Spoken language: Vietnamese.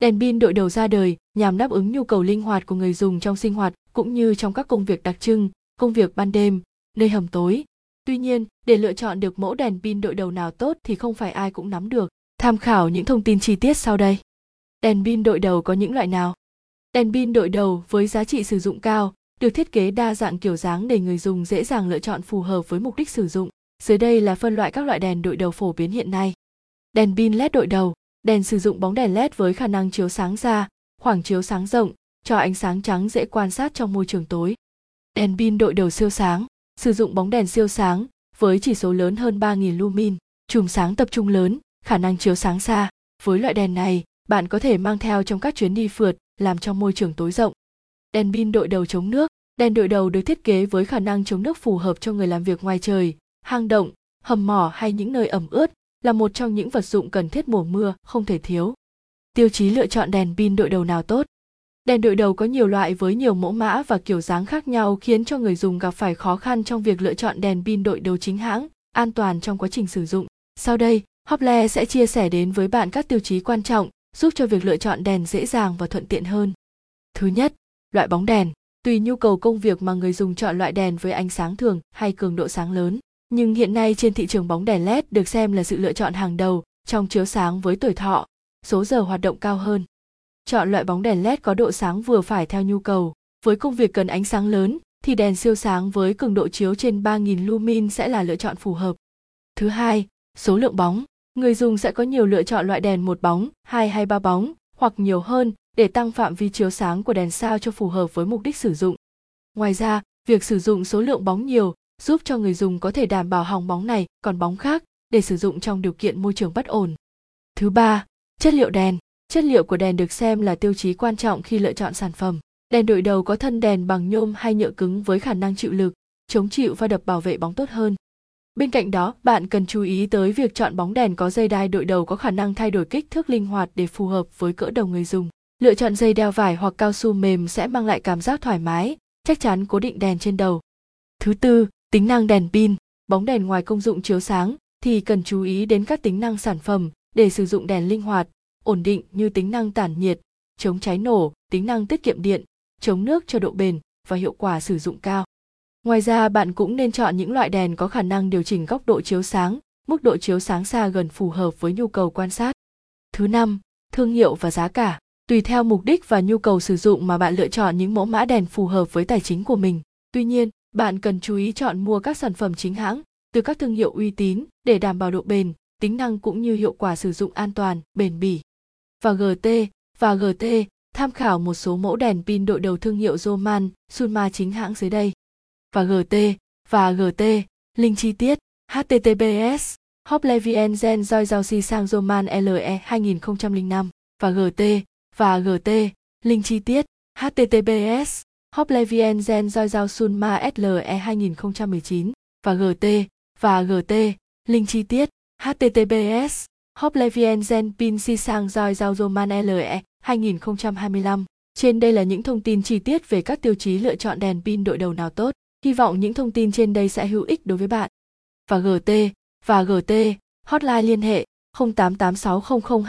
Đèn pin đội đầu ra đời nhằm đáp ứng nhu cầu linh hoạt của người dùng trong sinh hoạt cũng như trong các công việc đặc trưng, công việc ban đêm, nơi hầm tối. Tuy nhiên, để lựa chọn được mẫu đèn pin đội đầu nào tốt thì không phải ai cũng nắm được. Tham khảo những thông tin chi tiết sau đây. Đèn pin đội đầu có những loại nào? Đèn pin đội đầu với giá trị sử dụng cao, được thiết kế đa dạng kiểu dáng để người dùng dễ dàng lựa chọn phù hợp với mục đích sử dụng. Dưới đây là phân loại các loại đèn đội đầu phổ biến hiện nay. Đèn pin LED đội đầu, đèn sử dụng bóng đèn LED với khả năng chiếu sáng ra, khoảng chiếu sáng rộng, cho ánh sáng trắng dễ quan sát trong môi trường tối. Đèn pin đội đầu siêu sáng, sử dụng bóng đèn siêu sáng với chỉ số lớn hơn 3.000 lumin, chùm sáng tập trung lớn, khả năng chiếu sáng xa. Với loại đèn này, bạn có thể mang theo trong các chuyến đi phượt, làm trong môi trường tối rộng. Đèn pin đội đầu chống nước, đèn đội đầu được thiết kế với khả năng chống nước phù hợp cho người làm việc ngoài trời, hang động, hầm mỏ hay những nơi ẩm ướt, là một trong những vật dụng cần thiết mùa mưa không thể thiếu. Tiêu chí lựa chọn đèn pin đội đầu nào tốt. Đèn đội đầu có nhiều loại với nhiều mẫu mã và kiểu dáng khác nhau khiến cho người dùng gặp phải khó khăn trong việc lựa chọn đèn pin đội đầu chính hãng, an toàn trong quá trình sử dụng. Sau đây, Hople sẽ chia sẻ đến với bạn các tiêu chí quan trọng giúp cho việc lựa chọn đèn dễ dàng và thuận tiện hơn. Thứ nhất, loại bóng đèn. Tùy nhu cầu công việc mà người dùng chọn loại đèn với ánh sáng thường hay cường độ sáng lớn. Nhưng hiện nay trên thị trường bóng đèn LED được xem là sự lựa chọn hàng đầu trong chiếu sáng với tuổi thọ, số giờ hoạt động cao hơn. Chọn loại bóng đèn LED có độ sáng vừa phải theo nhu cầu. Với công việc cần ánh sáng lớn thì đèn siêu sáng với cường độ chiếu trên 3.000 lumin sẽ là lựa chọn phù hợp. Thứ hai, số lượng bóng. Người dùng sẽ có nhiều lựa chọn loại đèn một bóng, hai hay ba bóng, hoặc nhiều hơn để tăng phạm vi chiếu sáng của đèn sao cho phù hợp với mục đích sử dụng. Ngoài ra, việc sử dụng số lượng bóng nhiều giúp cho người dùng có thể đảm bảo hòng bóng này còn bóng khác để sử dụng trong điều kiện môi trường bất ổn. Thứ ba, chất liệu đèn. Chất liệu của đèn được xem là tiêu chí quan trọng khi lựa chọn sản phẩm. Đèn đội đầu có thân đèn bằng nhôm hay nhựa cứng với khả năng chịu lực, chống chịu và đập bảo vệ bóng tốt hơn. Bên cạnh đó, bạn cần chú ý tới việc chọn bóng đèn có dây đai đội đầu có khả năng thay đổi kích thước linh hoạt để phù hợp với cỡ đầu người dùng. Lựa chọn dây đeo vải hoặc cao su mềm sẽ mang lại cảm giác thoải mái, chắc chắn cố định đèn trên đầu. Thứ tư, tính năng đèn pin. Bóng đèn ngoài công dụng chiếu sáng thì cần chú ý đến các tính năng sản phẩm để sử dụng đèn linh hoạt, ổn định như tính năng tản nhiệt, chống cháy nổ, tính năng tiết kiệm điện, chống nước cho độ bền và hiệu quả sử dụng cao. Ngoài ra bạn cũng nên chọn những loại đèn có khả năng điều chỉnh góc độ chiếu sáng, mức độ chiếu sáng xa gần phù hợp với nhu cầu quan sát. Thứ năm, thương hiệu và giá cả. Tùy theo mục đích và nhu cầu sử dụng mà bạn lựa chọn những mẫu mã đèn phù hợp với tài chính của mình. Tuy nhiên, bạn cần chú ý chọn mua các sản phẩm chính hãng từ các thương hiệu uy tín để đảm bảo độ bền, tính năng cũng như hiệu quả sử dụng an toàn, bền bỉ. Và GT và GT tham khảo một số mẫu đèn pin đội đầu thương hiệu Roman, Sunma chính hãng dưới đây. Và GT và GT, link chi tiết https Hoplevien Gen Joy Giao Si sang Roman LE 2005 và GT và GT, link chi tiết https Hoplevien Gen Joy Giao Sunma SLE 2019 và GT và GT, link chi tiết https Hoplevien Gen Pin Si sang Joy Giao Roman LE 2025. Trên đây là những thông tin chi tiết về các tiêu chí lựa chọn đèn pin đội đầu nào tốt. Hy vọng những thông tin trên đây sẽ hữu ích đối với bạn. Và GT và GT, hotline liên hệ 0886002